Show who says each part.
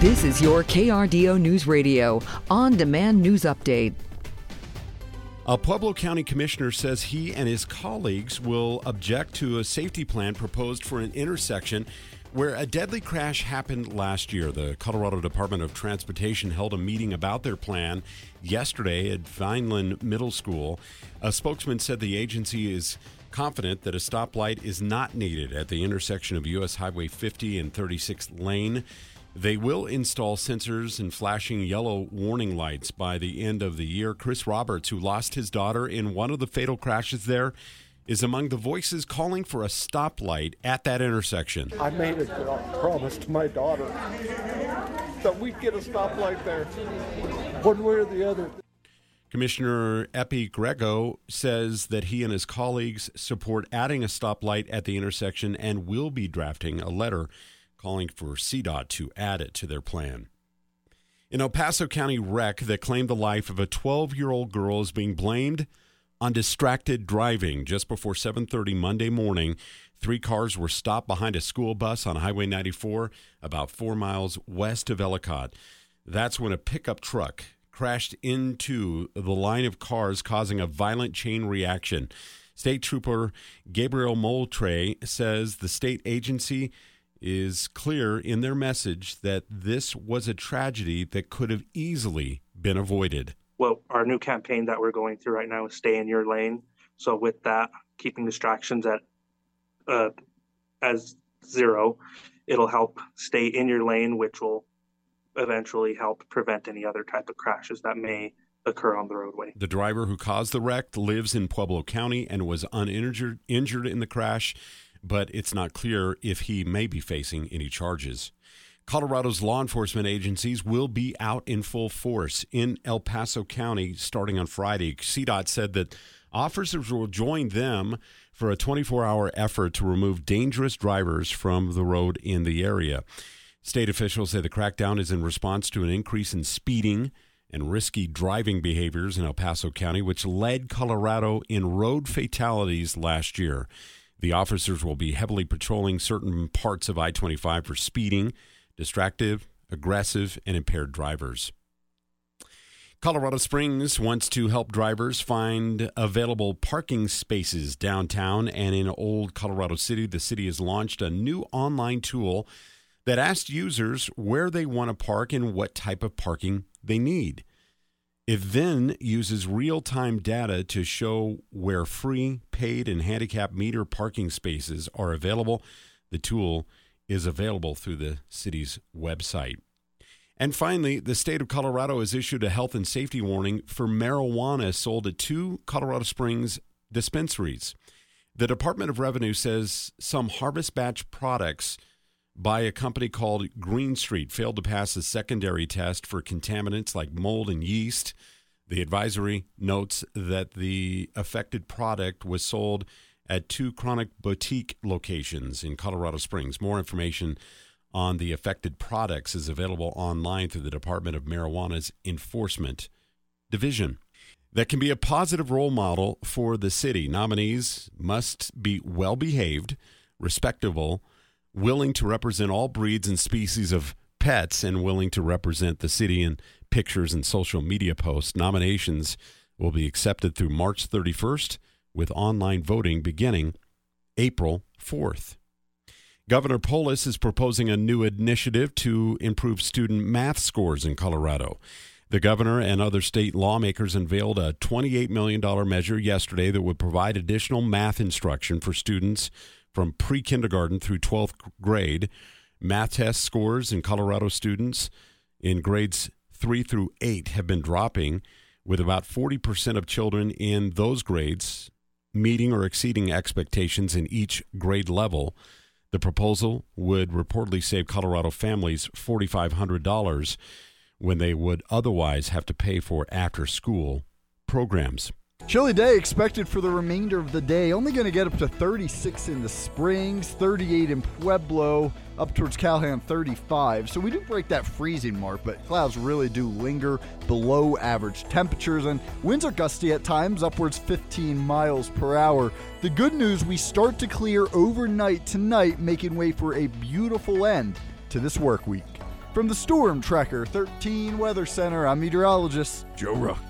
Speaker 1: This is your KRDO News Radio on demand news update.
Speaker 2: A Pueblo County commissioner says he and his colleagues will object to a safety plan proposed for an intersection where a deadly crash happened last year. The Colorado Department of Transportation held a meeting about their plan yesterday at Vineland Middle School. A spokesman said the agency is confident that a stoplight is not needed at the intersection of U.S. Highway 50 and 36th Lane. They will install sensors and flashing yellow warning lights by the end of the year. Chris Roberts, who lost his daughter in one of the fatal crashes there, is among the voices calling for a stoplight at that intersection.
Speaker 3: I made a promise to my daughter that we'd get a stoplight there, one way or the other.
Speaker 2: Commissioner Epi Griego says that he and his colleagues support adding a stoplight at the intersection and will be drafting a letter calling for CDOT to add it to their plan. An El Paso County wreck that claimed the life of a 12 year old girl is being blamed on distracted driving. Just before 7:30 Monday morning, three cars were stopped behind a school bus on Highway 94, about four miles west of Ellicott. That's when a pickup truck crashed into the line of cars, causing a violent chain reaction. State Trooper Gabriel Moultrie says the state agency is clear in their message that this was a tragedy that could have easily been avoided.
Speaker 4: Well, our new campaign that we're going through right now is stay in your lane. So with that, keeping distractions at uh, as zero, it'll help stay in your lane, which will eventually help prevent any other type of crashes that may occur on the roadway.
Speaker 2: The driver who caused the wreck lives in Pueblo County and was uninjured injured in the crash but it's not clear if he may be facing any charges. Colorado's law enforcement agencies will be out in full force in El Paso County starting on Friday. CDOT said that officers will join them for a 24 hour effort to remove dangerous drivers from the road in the area. State officials say the crackdown is in response to an increase in speeding and risky driving behaviors in El Paso County, which led Colorado in road fatalities last year. The officers will be heavily patrolling certain parts of I 25 for speeding, distracted, aggressive, and impaired drivers. Colorado Springs wants to help drivers find available parking spaces downtown and in Old Colorado City. The city has launched a new online tool that asks users where they want to park and what type of parking they need. It then uses real time data to show where free, paid, and handicap meter parking spaces are available. The tool is available through the city's website. And finally, the state of Colorado has issued a health and safety warning for marijuana sold at two Colorado Springs dispensaries. The Department of Revenue says some harvest batch products by a company called Green Street failed to pass a secondary test for contaminants like mold and yeast. The advisory notes that the affected product was sold at two chronic boutique locations in Colorado Springs. More information on the affected products is available online through the Department of Marijuana's Enforcement Division. That can be a positive role model for the city. Nominees must be well behaved, respectable, willing to represent all breeds and species of pets, and willing to represent the city in pictures and social media posts. Nominations will be accepted through March 31st, with online voting beginning April 4th. Governor Polis is proposing a new initiative to improve student math scores in Colorado. The governor and other state lawmakers unveiled a $28 million measure yesterday that would provide additional math instruction for students from pre kindergarten through 12th grade. Math test scores in Colorado students in grades 3 through 8 have been dropping, with about 40% of children in those grades meeting or exceeding expectations in each grade level. The proposal would reportedly save Colorado families $4,500 when they would otherwise have to pay for after school programs.
Speaker 5: Chilly day expected for the remainder of the day. Only going to get up to 36 in the Springs, 38 in Pueblo, up towards Calhan 35. So we do break that freezing mark, but clouds really do linger below average temperatures and winds are gusty at times, upwards 15 miles per hour. The good news, we start to clear overnight tonight, making way for a beautiful end to this work week. From the Storm Tracker 13 Weather Center, I'm meteorologist Joe Ruck.